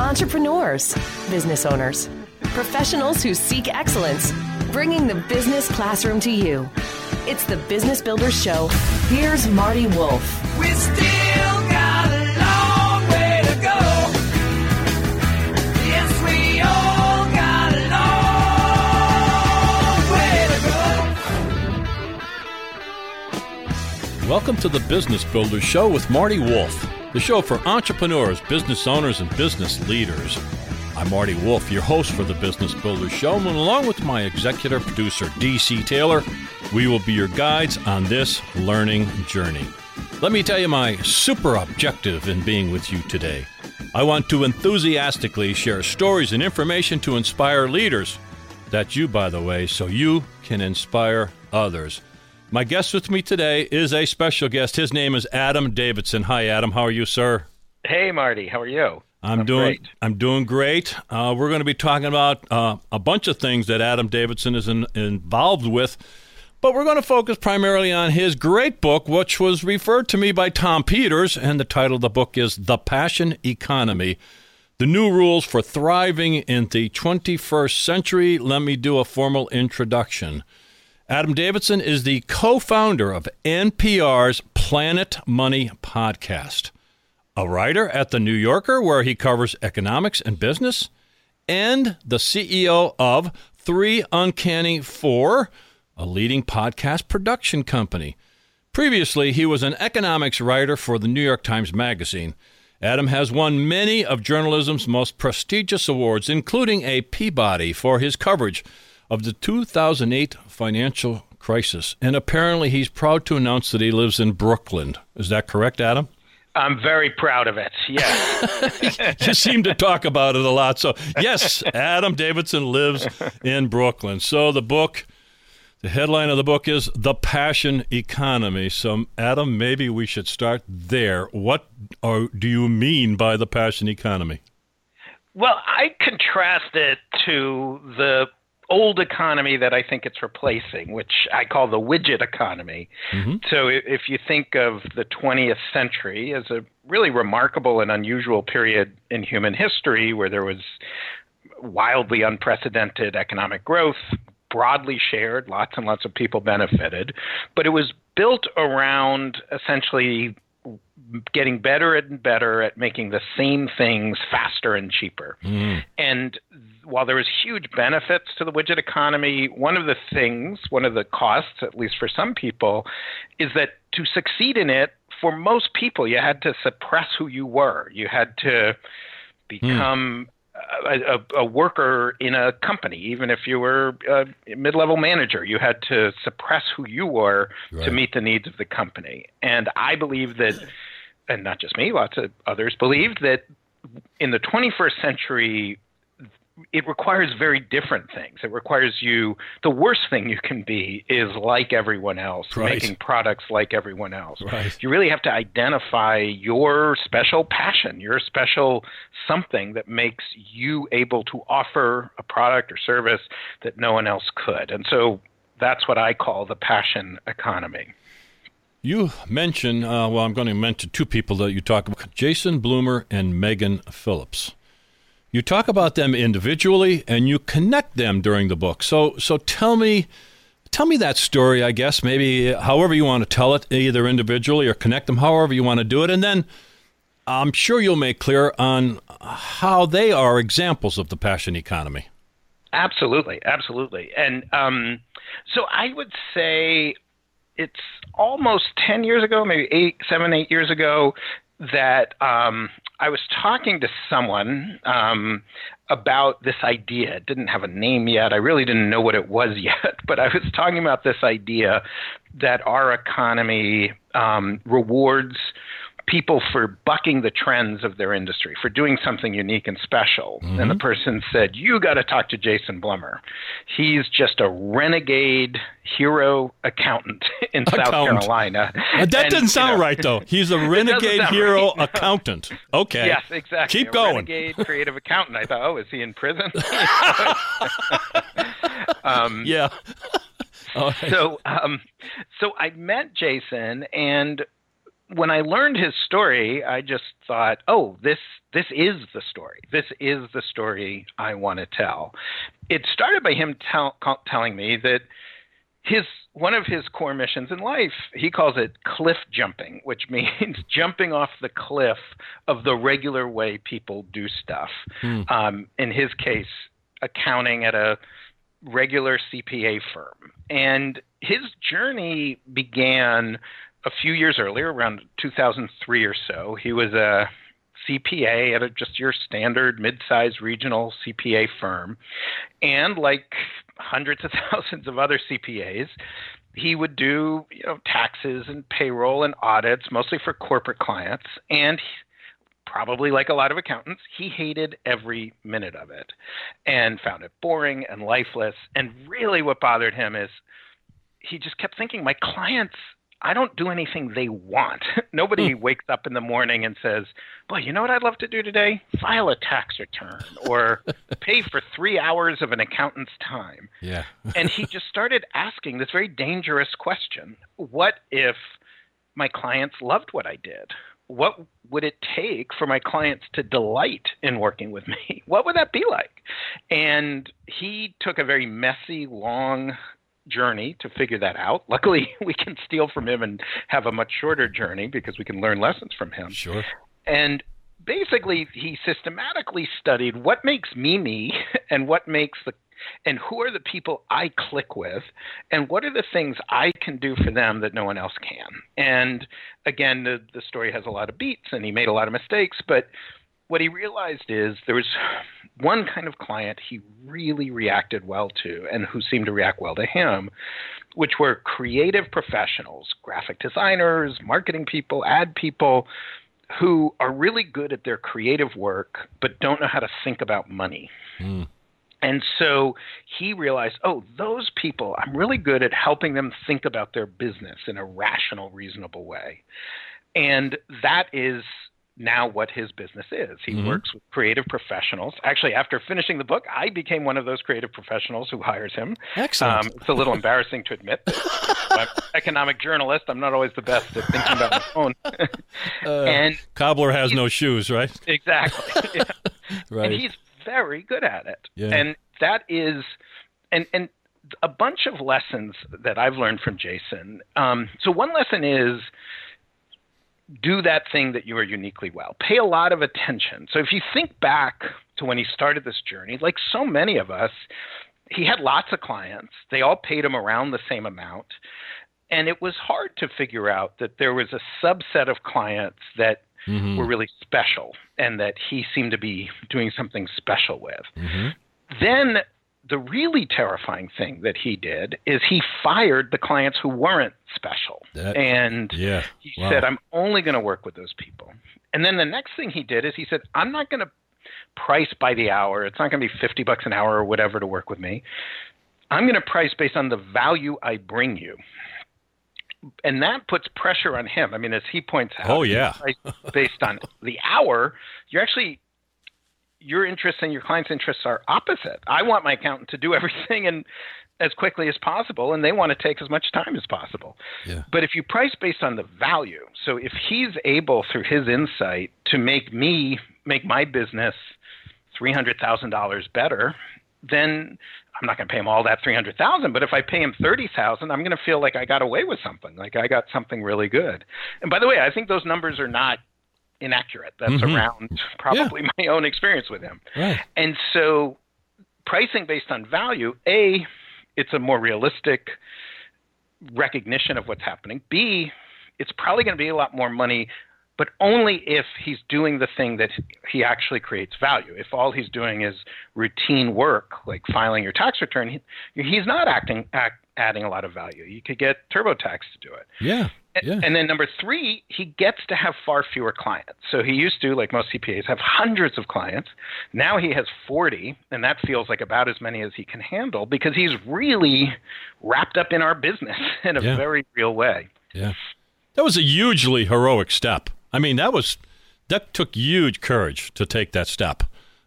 entrepreneurs, business owners, professionals who seek excellence, bringing the business classroom to you. It's the Business Builders Show. Here's Marty Wolff. Welcome to the Business Builders Show with Marty Wolff, the show for entrepreneurs, business owners, and business leaders. I'm Marty Wolff, your host for the Business Builders Show, and along with my executive producer, DC Taylor, we will be your guides on this learning journey. Let me tell you my super objective in being with you today. I want to enthusiastically share stories and information to inspire leaders. That's you, by the way, so you can inspire others. My guest with me today is a special guest. His name is Adam Davidson. Hi, Adam. How are you, sir? Hey, Marty. How are you? I'm, I'm doing. great. I'm doing great. Uh, we're going to be talking about uh, a bunch of things that Adam Davidson is in, involved with, but we're going to focus primarily on his great book, which was referred to me by Tom Peters, and the title of the book is "The Passion Economy: The New Rules for Thriving in the 21st Century." Let me do a formal introduction. Adam Davidson is the co-founder of NPR's Planet Money podcast a writer at The New Yorker, where he covers economics and business, and the CEO of Three Uncanny Four, a leading podcast production company. Previously, he was an economics writer for the New York Times Magazine. Adam has won many of journalism's most prestigious awards, including a Peabody for his coverage of the 2008 financial crisis. And apparently, he's proud to announce that he lives in Brooklyn. Is that correct, Adam? I'm very proud of it. Yes. you seem to talk about it a lot. So, yes, Adam Davidson lives in Brooklyn. So, the book, the headline of the book is The Passion Economy. So, Adam, maybe we should start there. What are, do you mean by the passion economy? well, I contrast it to the old economy that I think it's replacing, which I call the widget economy. Mm-hmm. So if you think of the 20th century as a really remarkable and unusual period in human history where there was wildly unprecedented economic growth, broadly shared, lots and lots of people benefited, but it was built around essentially getting better and better at making the same things faster and cheaper. Mm-hmm. And while there was huge benefits to the widget economy, one of the things, one of the costs, at least for some people, is that to succeed in it, for most people, you had to suppress who you were. You had to become a, a, a worker in a company, even if you were a mid-level manager. You had to suppress who you were to meet the needs of the company. And I believe that, and not just me, lots of others believed that in the 21st century, it requires very different things. It requires you, the worst thing you can be is like everyone else, Right. making products like everyone else. Right. You really have to identify your special passion, your special something that makes you able to offer a product or service that no one else could. And so that's what I call the passion economy. You mention, uh, well, I'm going to mention two people that you talk about Jason Blumer and Meghan Phillips. You talk about them individually and you connect them during the book. So, so tell me, tell me that story. I guess maybe however you want to tell it, either individually or connect them, however you want to do it, and then I'm sure you'll make clear on how they are examples of the passion economy. Absolutely, absolutely. And um, so I would say it's almost 10 years ago, maybe eight, seven, eight years ago, that um, I was talking to someone um, about this idea. It didn't have a name yet. I really didn't know what it was yet, but I was talking about this idea that our economy um, rewards people for bucking the trends of their industry, for doing something unique and special. And the person said, You got to talk to Jason Blumer. He's just a renegade hero accountant in South Carolina. That And, doesn't you sound know, right, though. He's a renegade hero right, accountant. Okay. Yes, exactly. Keep A going. Renegade creative accountant. I thought, oh, is he in prison? um, Yeah. Right. so um, so I met Jason, and when I learned his story, I just thought, oh, this this is the story. This is the story I want to tell. It started by him tell, telling me that his one of his core missions in life, he calls it cliff jumping, which means jumping off the cliff of the regular way people do stuff. Hmm. Um, in his case, accounting at a regular CPA firm. And his journey began a few years earlier, around 2003 or so. He was a CPA at a, just your standard mid-sized regional CPA firm, and like hundreds of thousands of other CPAs, he would do you know taxes and payroll and audits, mostly for corporate clients, and probably like a lot of accountants, he hated every minute of it and found it boring and lifeless. And really, what bothered him is he just kept thinking, my clients I don't do anything they want. Nobody hmm. wakes up in the morning and says, Boy, you know what I'd love to do today? File a tax return or pay for three hours of an accountant's time. Yeah. and he just started asking this very dangerous question What if my clients loved what I did? What would it take for my clients to delight in working with me? What would that be like? And he took a very messy, long journey to figure that out. Luckily, we can steal from him and have a much shorter journey because we can learn lessons from him. Sure. And basically, he systematically studied what makes me me and what makes the and who are the people I click with, and what are the things I can do for them that no one else can. And again, the, the story has a lot of beats, and he made a lot of mistakes, but what he realized is there was one kind of client he really reacted well to and who seemed to react well to him, which were creative professionals, graphic designers, marketing people, ad people, who are really good at their creative work but don't know how to think about money. Mm. And so he realized, oh, those people, I'm really good at helping them think about their business in a rational, reasonable way. And that is now what his business is. He mm-hmm. works with creative professionals. Actually, after finishing the book, I became one of those creative professionals who hires him. Excellent. Um, it's a little embarrassing to admit. I'm an economic journalist. I'm not always the best at thinking about my own. uh, and cobbler has no shoes, right? Exactly. Yeah. right. And he's very good at it. Yeah. And that is, and and a bunch of lessons that I've learned from Jason. Um, so one lesson is do that thing that you are uniquely well. Pay a lot of attention. So if you think back to when he started this journey, like so many of us, he had lots of clients. They all paid him around the same amount. And it was hard to figure out that there was a subset of clients that mm-hmm. were really special and that he seemed to be doing something special with. Mm-hmm. Then the really terrifying thing that he did is he fired the clients who weren't special. That, and yeah, he wow. said, I'm only going to work with those people. And then the next thing he did is he said, I'm not going to price by the hour. It's not going to be 50 bucks an hour or whatever to work with me. I'm going to price based on the value I bring you. And that puts pressure on him. I mean, as he points out, oh yeah, based on the hour, you're actually your interests and your client's interests are opposite. I want my accountant to do everything and as quickly as possible, and they want to take as much time as possible. Yeah. But if you price based on the value, so if he's able through his insight to make me make my business three hundred thousand dollars better, then I'm not going to pay him all that three hundred thousand. But if I pay him thirty thousand, I'm going to feel like I got away with something, like I got something really good. And by the way, I think those numbers are not inaccurate. That's mm-hmm. around probably yeah. my own experience with him. Right. And so pricing based on value, A, it's a more realistic recognition of what's happening. B, it's probably going to be a lot more money, but only if he's doing the thing that he actually creates value. If all he's doing is routine work, like filing your tax return, he, he's not acting act, adding a lot of value. You could get TurboTax to do it. Yeah. Yeah. And then number three, he gets to have far fewer clients. So he used to, like most CPAs, have hundreds of clients. Now he has 40, and that feels like about as many as he can handle because he's really wrapped up in our business in a yeah. very real way. Yeah. That was a hugely heroic step. I mean, that was that took huge courage to take that step.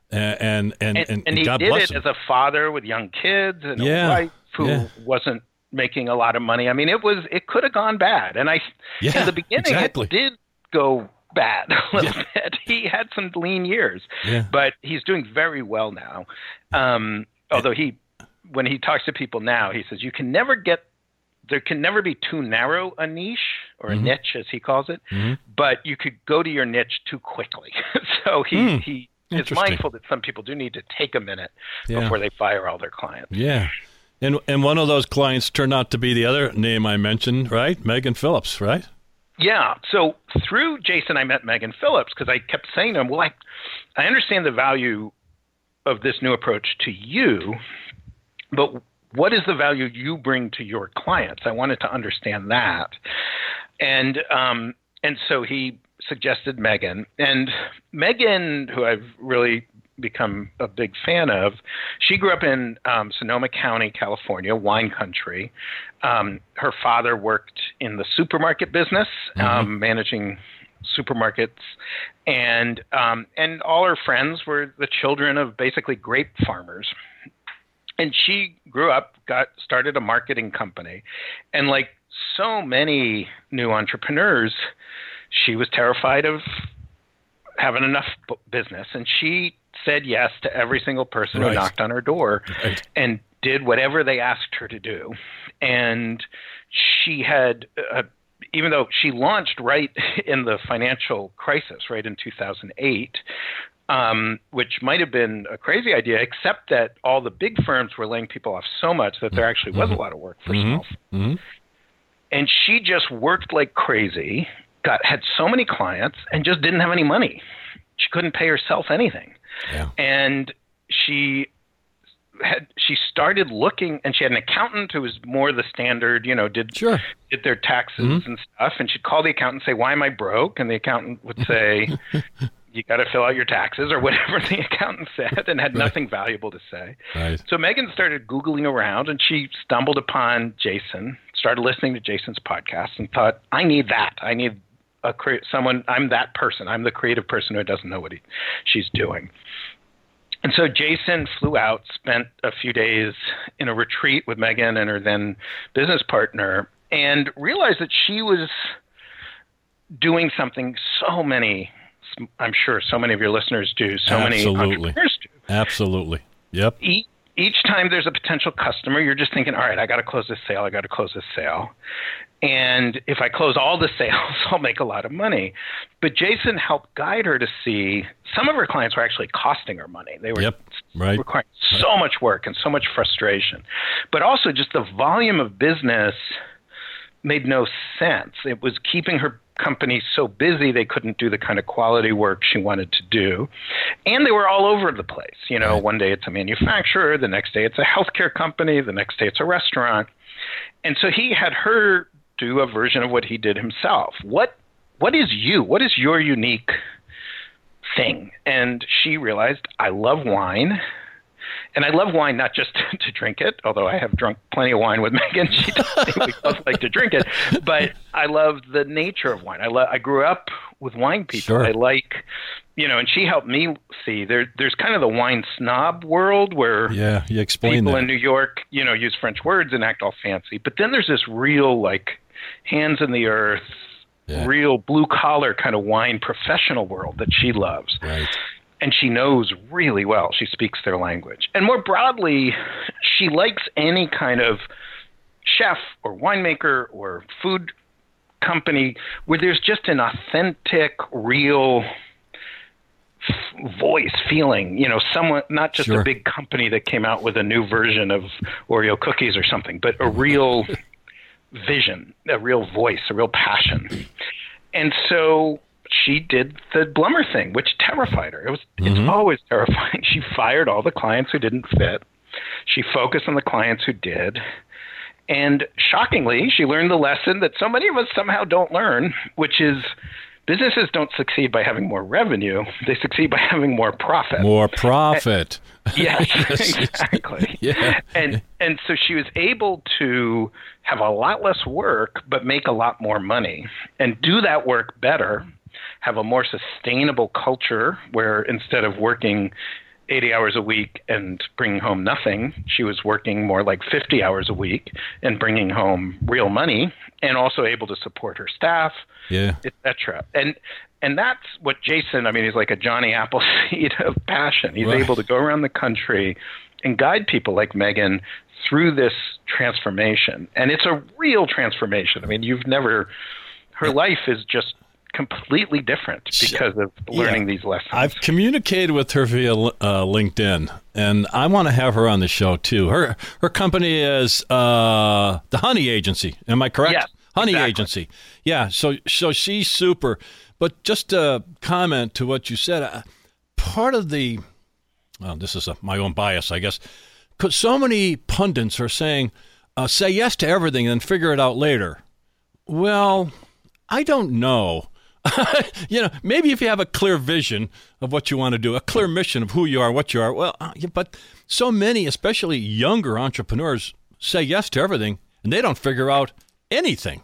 And and and, and, and, and he God did bless it him. as a father with young kids and Yeah. a wife who Yeah. wasn't making a lot of money. I mean, it was it could have gone bad, and I Yeah, in the beginning exactly. it did go bad a little bit. He had some lean years, Yeah. but he's doing very well now. Um, although he, when he talks to people now, he says you can never get there can never be too narrow a niche or Mm-hmm. a niche as he calls it, but you could go to your niche too quickly. so he Hmm. he is mindful that some people do need to take a minute Yeah. before they fire all their clients. Yeah. And and one of those clients turned out to be the other name I mentioned, right? Meghan Phillips, right? Yeah. So through Jason, I met Meghan Phillips because I kept saying to him, "Well, I, I understand the value of this new approach to you, but what is the value you bring to your clients? I wanted to understand that." And um, and so he suggested Meghan, and Meghan, who I've really become a big fan of, she grew up in um, Sonoma County, California, wine country. Um, her father worked in the supermarket business, um, managing supermarkets, and um, and all her friends were the children of basically grape farmers. And she grew up, got started a marketing company, and like so many new entrepreneurs, she was terrified of having enough business, and she said yes to every single person Right. who knocked on her door, Right. and did whatever they asked her to do. And she had, uh, even though she launched right in the financial crisis, right in 2008. Um, which might have been a crazy idea, except that all the big firms were laying people off so much that there actually was a lot of work for small Mhm. and she just worked like crazy got had so many clients and just didn't have any money she couldn't pay herself anything Yeah. and she had she started looking and she had an accountant who was more the standard you know did Sure. did their taxes mm-hmm. and stuff and she'd call the accountant and say why am i broke and the accountant would say you got to fill out your taxes or whatever the accountant said and had nothing valuable to say Right. so Meghan started Googling around and she stumbled upon Jason, started listening to Jason's podcast, and thought, I need that. I need a cre- someone, I'm that person. I'm the creative person who doesn't know what he, she's doing. And so Jason flew out, spent a few days in a retreat with Meghan and her then business partner, and realized that she was doing something so many, I'm sure so many of your listeners do, so many Absolutely. entrepreneurs do Absolutely. Yep. each, each time there's a potential customer, you're just thinking, all right, I got to close this sale. I got to close this sale. And if I close all the sales, I'll make a lot of money. But Jason helped guide her to see some of her clients were actually costing her money. They were Yep. Right. requiring so much work and so much frustration. But also just the volume of business made no sense. It was keeping her company so busy they couldn't do the kind of quality work she wanted to do. And they were all over the place. You know, Right. one day it's a manufacturer, the next day it's a healthcare company, the next day it's a restaurant. And so he had her do a version of what he did himself. What what is you? What is your unique thing? And she realized I love wine. And I love wine not just to drink it, although I have drunk plenty of wine with Meghan. She does we both like to drink it, but I love the nature of wine. I love. I grew up with wine people. Sure. I like, you know, and she helped me see there. There's kind of the wine snob world where Yeah. You explain people that. in New York, you know, use French words and act all fancy. But then there's this real, like, hands in the earth, Yeah. real blue collar kind of wine professional world that she loves. Right. And she knows really well. She speaks their language. And more broadly, she likes any kind of chef or winemaker or food company where there's just an authentic, real voice feeling you know someone not just Sure. a big company that came out with a new version of oreo cookies or something but a real vision a real voice a real passion. And so she did the Blumer thing which terrified her. It was it's mm-hmm. always terrifying. She fired all the clients who didn't fit. She focused on the clients who did. And shockingly, she learned the lesson that so many of us somehow don't learn, which is businesses don't succeed by having more revenue, they succeed by having more profit. More profit. Yes, Yes. exactly. Yeah. And and so she was able to have a lot less work but make a lot more money and do that work better, have a more sustainable culture where instead of working 80 hours a week and bringing home nothing. She was working more like 50 hours a week and bringing home real money and also able to support her staff, Yeah. etc. And and that's what Jason. I mean, he's like a Johnny Appleseed of passion. He's Right. able to go around the country and guide people like Meghan through this transformation, and it's a real transformation. I mean, you've never. Her life is just completely different because of learning these lessons. I've communicated with her via uh, LinkedIn, and I want to have her on the show too. Her her company is uh, the Honey Agency. Am I correct? Yes, Honey exactly. Agency. Yeah. So so she's super. But just a comment to what you said. Uh, part of the well, this is a, my own bias, I guess, because so many pundits are saying, uh, "Say yes to everything and figure it out later." Well, I don't know. you know, maybe if you have a clear vision of what you want to do, a clear mission of who you are, what you are. Well, uh, but so many, especially younger entrepreneurs, say yes to everything and they don't figure out anything.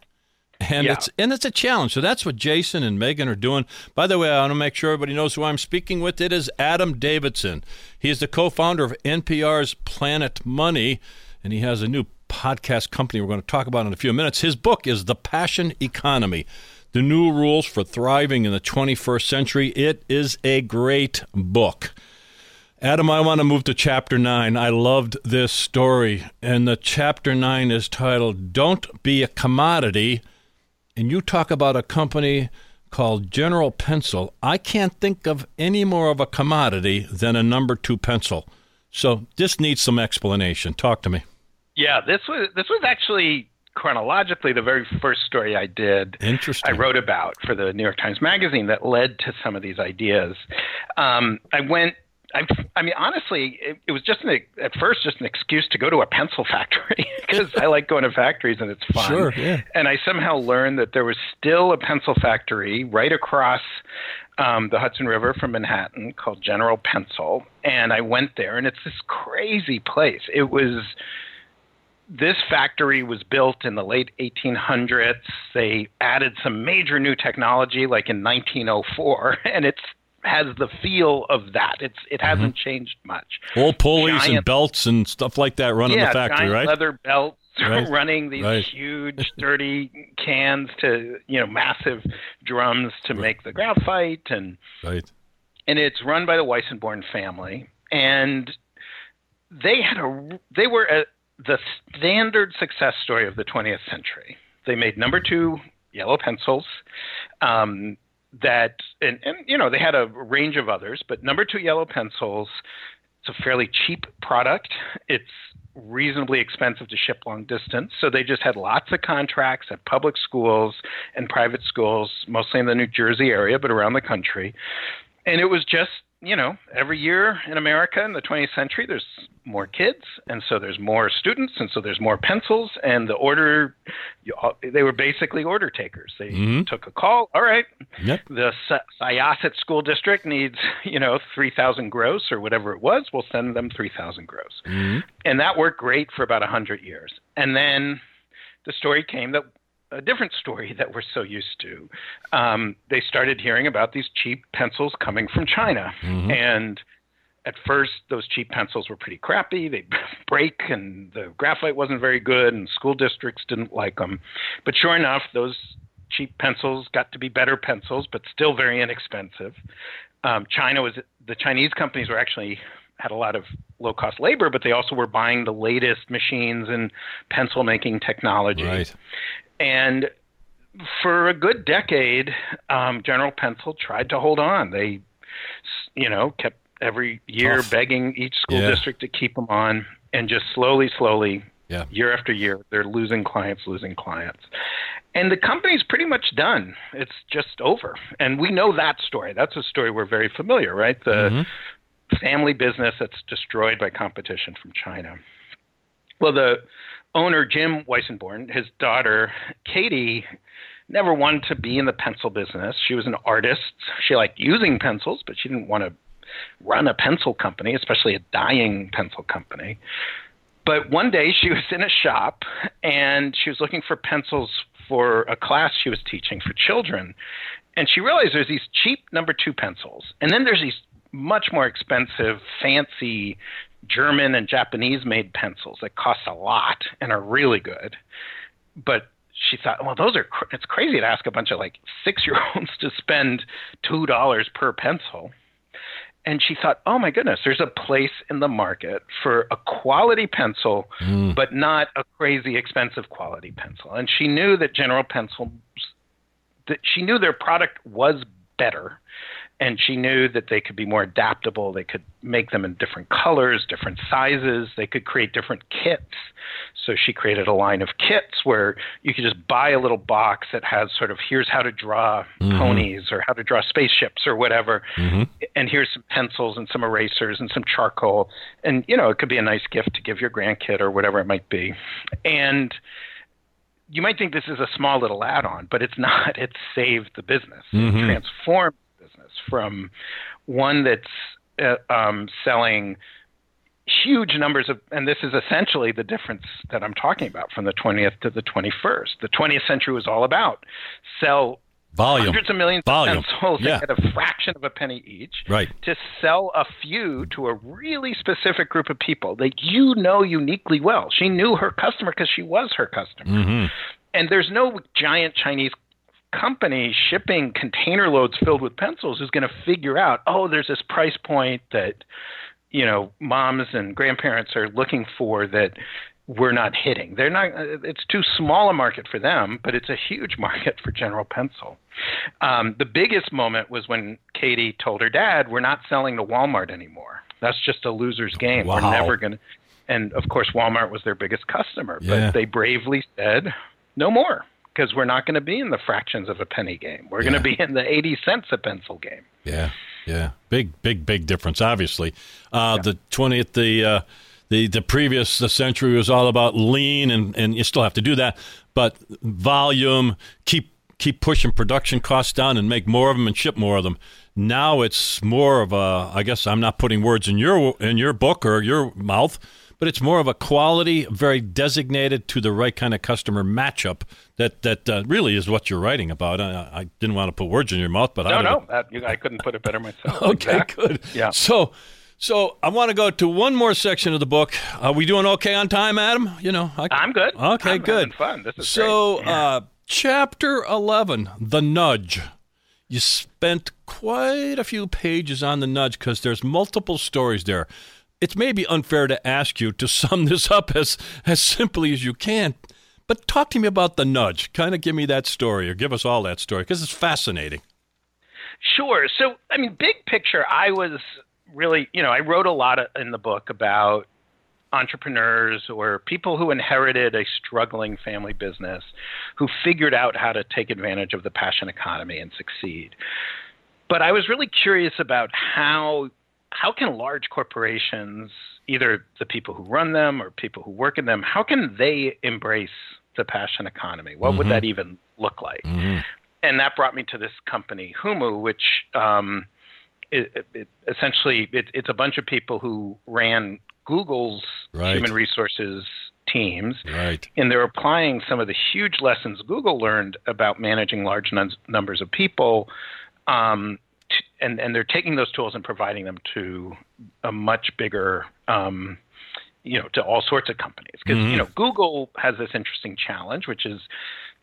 And Yeah. it's and it's a challenge. So that's what Jason and Meghan are doing. By the way, I want to make sure everybody knows who I'm speaking with. It is Adam Davidson. He is the co-founder of NPR's Planet Money, and he has a new podcast company we're going to talk about in a few minutes. His book is The Passion Economy: The New Rules for Thriving in the 21st Century. It is a great book. Adam, I want to move to chapter nine. I loved this story. And the chapter nine is titled Don't Be a Commodity. And you talk about a company called General Pencil. I can't think of any more of a commodity than a number two pencil. So this needs some explanation. Talk to me. Yeah, this was this was actually chronologically the very first story I did. Interesting. I wrote about for the New York Times Magazine that led to some of these ideas. Um, I went. I, I mean, honestly, it, it was just an, at first just an excuse to go to a pencil factory because I like going to factories and it's fun. Sure, yeah. And I somehow learned that there was still a pencil factory right across um, the Hudson River from Manhattan called General Pencil. And I went there, and it's this crazy place. It was this factory was built in the late 1800s. They added some major new technology, like in 1904, and it's has the feel of that. It's it hasn't changed much. Old pulleys and belts and stuff like that running yeah, the factory, giant right? leather belts Right, running these right. huge, dirty cans to you know massive drums to make the graphite and Right. and it's run by the Weissenborn family, and they had a they were a, the standard success story of the 20th century. They made number two yellow pencils. Um, that and, and you know they had a range of others, but number two yellow pencils. It's a fairly cheap product. It's reasonably expensive to ship long distance. So they just had lots of contracts at public schools and private schools, mostly in the New Jersey area, but around the country. And it was just, you know, every year in America in the 20th century, there's more kids, and so there's more students, and so there's more pencils, and the order, they were basically order takers. They Mhm. took a call. All right, Yep. the Sy- Syosset School District needs, you know, 3,000 gross or whatever it was. We'll send them 3,000 gross. Mhm. And that worked great for about 100 years. And then the story came that a different story that we're so used to. Um, they started hearing about these cheap pencils coming from China. And at first, those cheap pencils were pretty crappy. They break, and the graphite wasn't very good, and school districts didn't like them. But sure enough, those cheap pencils got to be better pencils, but still very inexpensive. Um, China was the Chinese companies were actually had a lot of low cost labor, but they also were buying the latest machines and pencil making technology. Right. And for a good decade, um, General Pencil tried to hold on. They, you know, kept every year Tough. begging each school Yeah. district to keep them on, and just slowly, slowly, Yeah. year after year, they're losing clients, losing clients. And the company's pretty much done. It's just over. And we know that story. That's a story we're very familiar, right? The family business that's destroyed by competition from China. Well, the owner, Jim Weissenborn, his daughter, Katie, never wanted to be in the pencil business. She was an artist. She liked using pencils, but she didn't want to run a pencil company, especially a dying pencil company. But one day she was in a shop and she was looking for pencils for a class she was teaching for children. And she realized there's these cheap number two pencils. And then there's these much more expensive, fancy German and Japanese made pencils that cost a lot and are really good. But she thought, well, those are cr- it's crazy to ask a bunch of like six year olds to spend two dollars per pencil. And she thought, oh my goodness, there's a place in the market for a quality pencil, mm. but not a crazy expensive quality pencil. And she knew that General Pencils, that she knew their product was better and she knew that they could be more adaptable. They could make them in different colors, different sizes. They could create different kits. So she created a line of kits where you could just buy a little box that has sort of here's how to draw mm-hmm. ponies or how to draw spaceships or whatever. Mm-hmm. And here's some pencils and some erasers and some charcoal. And, you know, it could be a nice gift to give your grandkid or whatever it might be. And you might think this is a small little add-on, but it's not. It saved the business, it mm-hmm. transformed business from one that's uh, um, selling huge numbers of, and this is essentially the difference that I'm talking about from the 20th to the 21st. The 20th century was all about sell Volume. hundreds of millions Volume. of pencils Yeah. at a fraction of a penny each Right. to sell a few to a really specific group of people that you know uniquely well. She knew her customer because she was her customer. Mm-hmm. And there's no giant Chinese company shipping container loads filled with pencils is going to figure out, oh, there's this price point that, you know, moms and grandparents are looking for that we're not hitting. They're not. It's too small a market for them, but it's a huge market for General Pencil. Um, the biggest moment was when Katie told her dad, "We're not selling to Walmart anymore. That's just a loser's game. We're never going to." And of course, Walmart was their biggest customer, Yeah. but they bravely said, "No more." Because we're not going to be in the fractions of a penny game. We're going to be in the 80 cents a pencil game. Yeah, yeah, big, big, big difference. Obviously, uh, the twentieth, the uh, the the previous the century was all about lean, and and you still have to do that, but volume, keep keep pushing production costs down, and make more of them and ship more of them. Now it's more of a. I guess I'm not putting words in your in your book or your mouth. But it's more of a quality, very designated to the right kind of customer matchup. That that uh, really is what you're writing about. I, I didn't want to put words in your mouth, but I No, don't no, that, you, I couldn't put it better myself. Okay, Exactly. good. Yeah. So, so I want to go to one more section of the book. Are we doing okay on time, Adam? You know, I, I'm good. Okay, I'm good. fun. This is so. Yeah. uh, chapter eleven, the nudge. You spent quite a few pages on the nudge because there's multiple stories there. It's maybe unfair to ask you to sum this up as as simply as you can. But talk to me about the nudge. Kind of give me that story, or give us all that story, because it's fascinating. Sure. So, I mean, big picture, I was really, you know, I wrote a lot in the book about entrepreneurs or people who inherited a struggling family business who figured out how to take advantage of the passion economy and succeed. But I was really curious about how how can large corporations, either the people who run them or people who work in them, how can they embrace the passion economy? What would that even look like? and that brought me to this company, Humu, which um, it, it, it essentially it, it's a bunch of people who ran Google's Right. human resources teams, Right. and they're applying some of the huge lessons Google learned about managing large num- numbers of people. Um, and, and they're taking those tools and providing them to a much bigger um, you know to all sorts of companies. Because you know Google has this interesting challenge, which is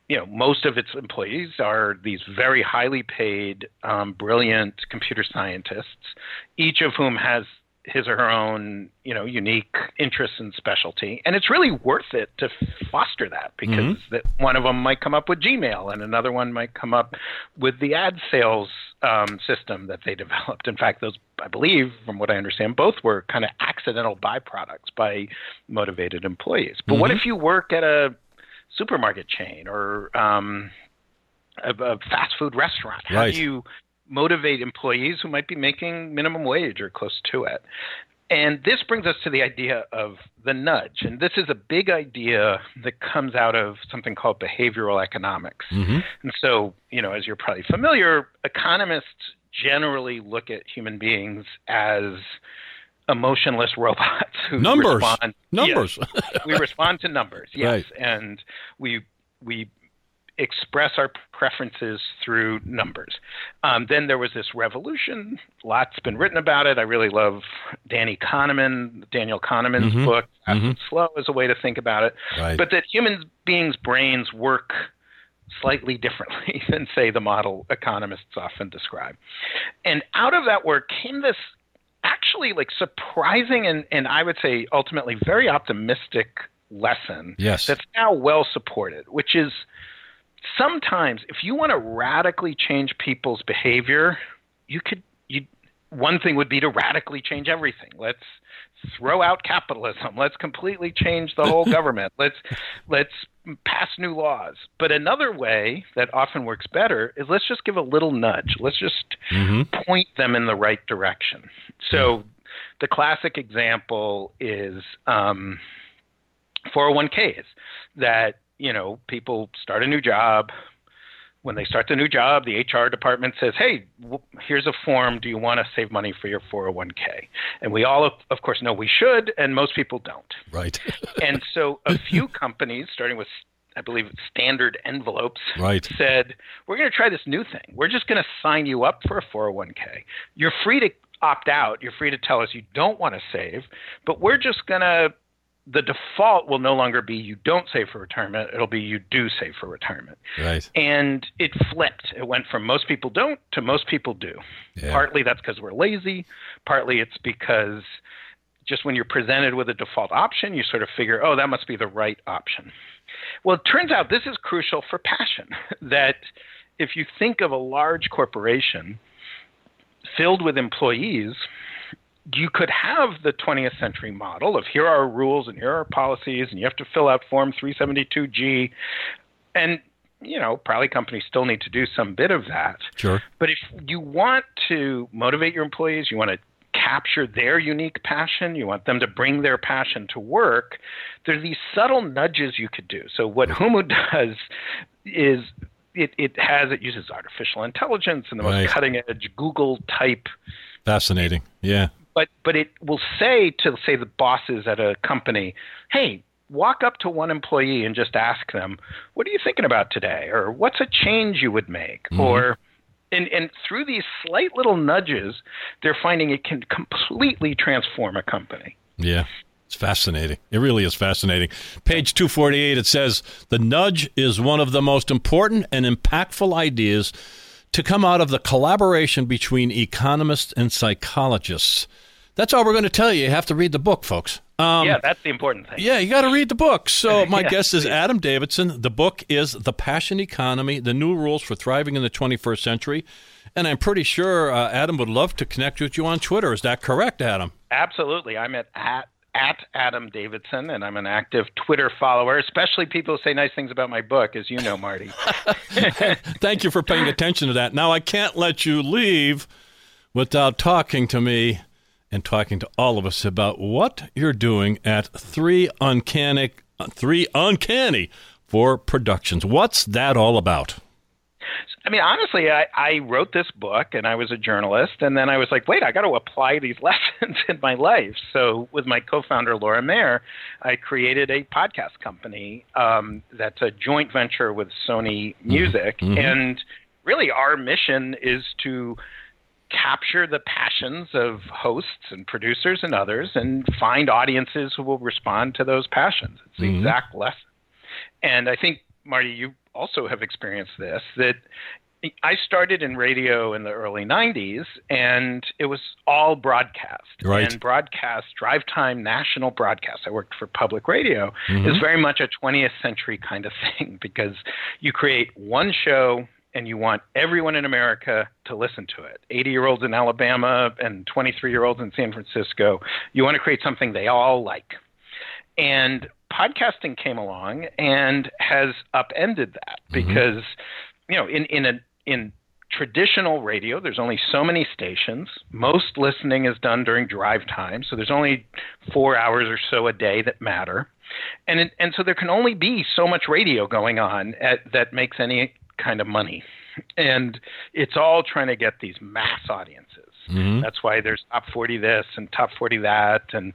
you know most of its employees are these very highly paid, um, brilliant computer scientists, each of whom has his or her own you know unique interests and specialty, and it's really worth it to foster that because that one of them might come up with Gmail and another one might come up with the ad sales um, system that they developed. In fact, those I believe, from what I understand, both were kind of accidental byproducts by motivated employees. But what if you work at a supermarket chain or um, a, a fast food restaurant? How Right. do you motivate employees who might be making minimum wage or close to it? And this brings us to the idea of the nudge. And this is a big idea that comes out of something called behavioral economics. Mm-hmm. And so, you know, as you're probably familiar, economists generally look at human beings as emotionless robots who Numbers. respond Numbers. Yes. we respond to numbers, yes, Right. and we we express our preferences through numbers. Um, then there was this revolution. Lots been written about it. I really love Danny Kahneman, Daniel Kahneman's Mhm. book, Fast Mhm. Slow, as a way to think about it. Right. But that human beings' brains work slightly differently than, say, the model economists often describe. And out of that work came this actually like surprising and, and I would say ultimately very optimistic lesson Yes. that's now well supported, which is sometimes if you want to radically change people's behavior, you could you one thing would be to radically change everything. Let's throw out capitalism. Let's completely change the whole government. Let's let's pass new laws. But another way that often works better is let's just give a little nudge. Let's just Mhm. point them in the right direction. So the classic example is um, 401ks that you know people start a new job. When they start the new job the hr department says hey w- here's a form. Do you want to save money for your 401k and we all of, of course know we should and most people don't. Right. and so a few companies starting with i believe standard envelopes Right. said we're going to try this new thing. We're just going to sign you up for a 401k you're free to opt out. You're free to tell us you don't want to save but we're just going to the default will no longer be you don't save for retirement it'll be you do save for retirement. Right. and it flipped. It went from most people don't to most people do. Yeah. partly that's because we're lazy. Partly it's because just when you're presented with a default option you sort of figure oh that must be the right option. Well it turns out this is crucial for passion that if you think of a large corporation filled with employees you could have the 20th century model of here are our rules and here are our policies and you have to fill out form 372g and you know probably companies still need to do some bit of that Sure. but if you want to motivate your employees, you want to capture their unique passion, you want them to bring their passion to work, there's these subtle nudges you could do. So what Humu does is it, it has it uses artificial intelligence and the Right. most cutting edge Google type Fascinating. Yeah. But but it will say to say the bosses at a company, "Hey, walk up to one employee and just ask them, "What are you thinking about today?" or "What's a change you would make?" Mm-hmm. or and and through these slight little nudges, they're finding it can completely transform a company. Yeah. It's fascinating. It really is fascinating. Page 248, it says the nudge is one of the most important and impactful ideas to come out of the collaboration between economists and psychologists. That's all we're going to tell you. You have to read the book, folks. Um, yeah, that's the important thing. Yeah, you got to read the book. So, my Yeah, guest is. Adam Davidson. The book is The Passion Economy The New Rules for Thriving in the 21st Century. And I'm pretty sure uh, Adam would love to connect with you on Twitter. Is that correct, Adam? Absolutely. I'm at, at at Adam Davidson, and I'm an active Twitter follower, especially people who say nice things about my book, as you know, Marty. Thank you for paying attention to that. Now, I can't let you leave without talking to me and talking to all of us about what you're doing at Three Uncanny, Three Uncanny Four Productions. What's that all about? I mean, honestly, I, I wrote this book and I was a journalist, and then I was like, wait, I got to apply these lessons in my life. So, with my co founder, Laura Mayer, I created a podcast company um, that's a joint venture with Sony Music. And really, our mission is to capture the passions of hosts and producers and others and find audiences who will respond to those passions. It's the mm-hmm. exact lesson. And I think, Marty, you also have experienced this that I started in radio in the early 90s and it was all broadcast. Right. And broadcast, drive time national broadcast, I worked for public radio, is mm-hmm. very much a 20th century kind of thing because you create one show and you want everyone in America to listen to it 80 year olds in Alabama and 23 year olds in San Francisco. You want to create something they all like. And podcasting came along and has upended that mm-hmm. because, you know, in, in a in traditional radio, there's only so many stations. Most listening is done during drive time, so there's only four hours or so a day that matter, and it, and so there can only be so much radio going on at, that makes any kind of money, and it's all trying to get these mass audiences. Mm-hmm. That's why there's top 40 this and top 40 that, and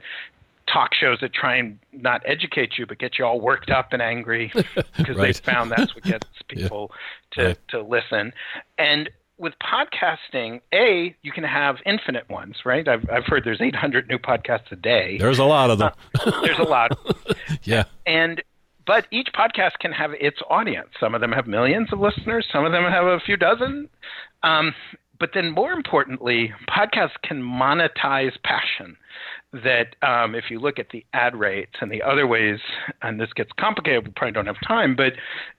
talk shows that try and not educate you but get you all worked up and angry because Right. they found that's what gets people to Right. to listen. And with podcasting, a you can have infinite ones, right? I've I've heard there's 800 new podcasts a day. There's a lot of them. Uh, there's a lot, yeah. and but each podcast can have its audience. Some of them have millions of listeners. Some of them have a few dozen. Um, but then, more importantly, podcasts can monetize passion. That um, if you look at the ad rates and the other ways, and this gets complicated, we probably don't have time, but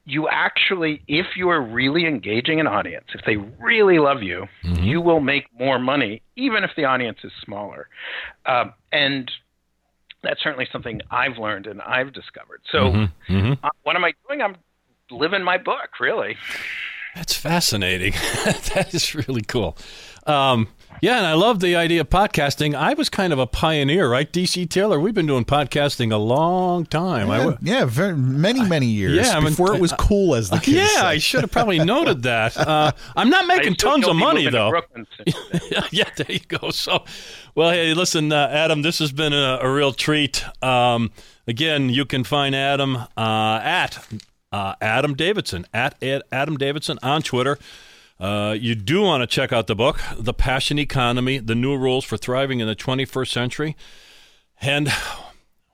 you actually, if you are really engaging an audience, if they really love you, you will make more money, even if the audience is smaller. Um, and that's certainly something I've learned and I've discovered. So, Mm-hmm. uh, what am I doing? I'm living my book, really. That's fascinating. that is really cool. Um, yeah, and I love the idea of podcasting. I was kind of a pioneer, right? DC Taylor, we've been doing podcasting a long time. Yeah, w- yeah, very, many many years Yeah, I mean, before it was cool as the kids yeah, say. I should have probably noted that. Uh, I'm not making tons of money, though. Yeah, there you go. So, well, hey, listen, uh, Adam, this has been a, a real treat. Um, again, you can find Adam uh, at uh, Adam Davidson at Ad- Adam Davidson on Twitter. Uh, you do want to check out the book, The Passion Economy: The New Rules for Thriving in the 21st Century. And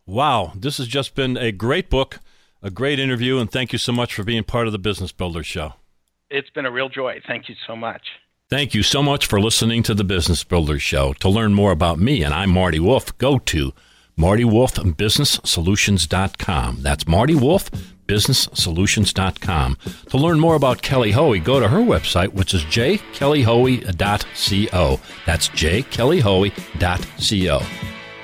wow, this has just been a great book, a great interview, and thank you so much for being part of the Business Builders Show. It's been a real joy. Thank you so much. Thank you so much for listening to the Business Builders Show. To learn more about me, and I'm Marty Wolff, go to martywolfbusinesssolutions.com. That's Marty Wolff, businesssolutions.com. To learn more about Kelly Hoey, go to her website, which is jkellyhoey.co. That's jkellyhoey.co.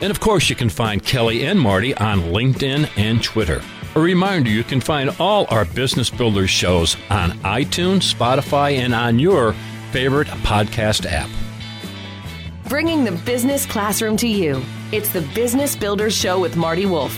And of course, you can find Kelly and Marty on LinkedIn and Twitter. A reminder you can find all our Business Builders shows on iTunes, Spotify, and on your favorite podcast app. Bringing the business classroom to you. It's the Business Builders Show with Marty Wolff.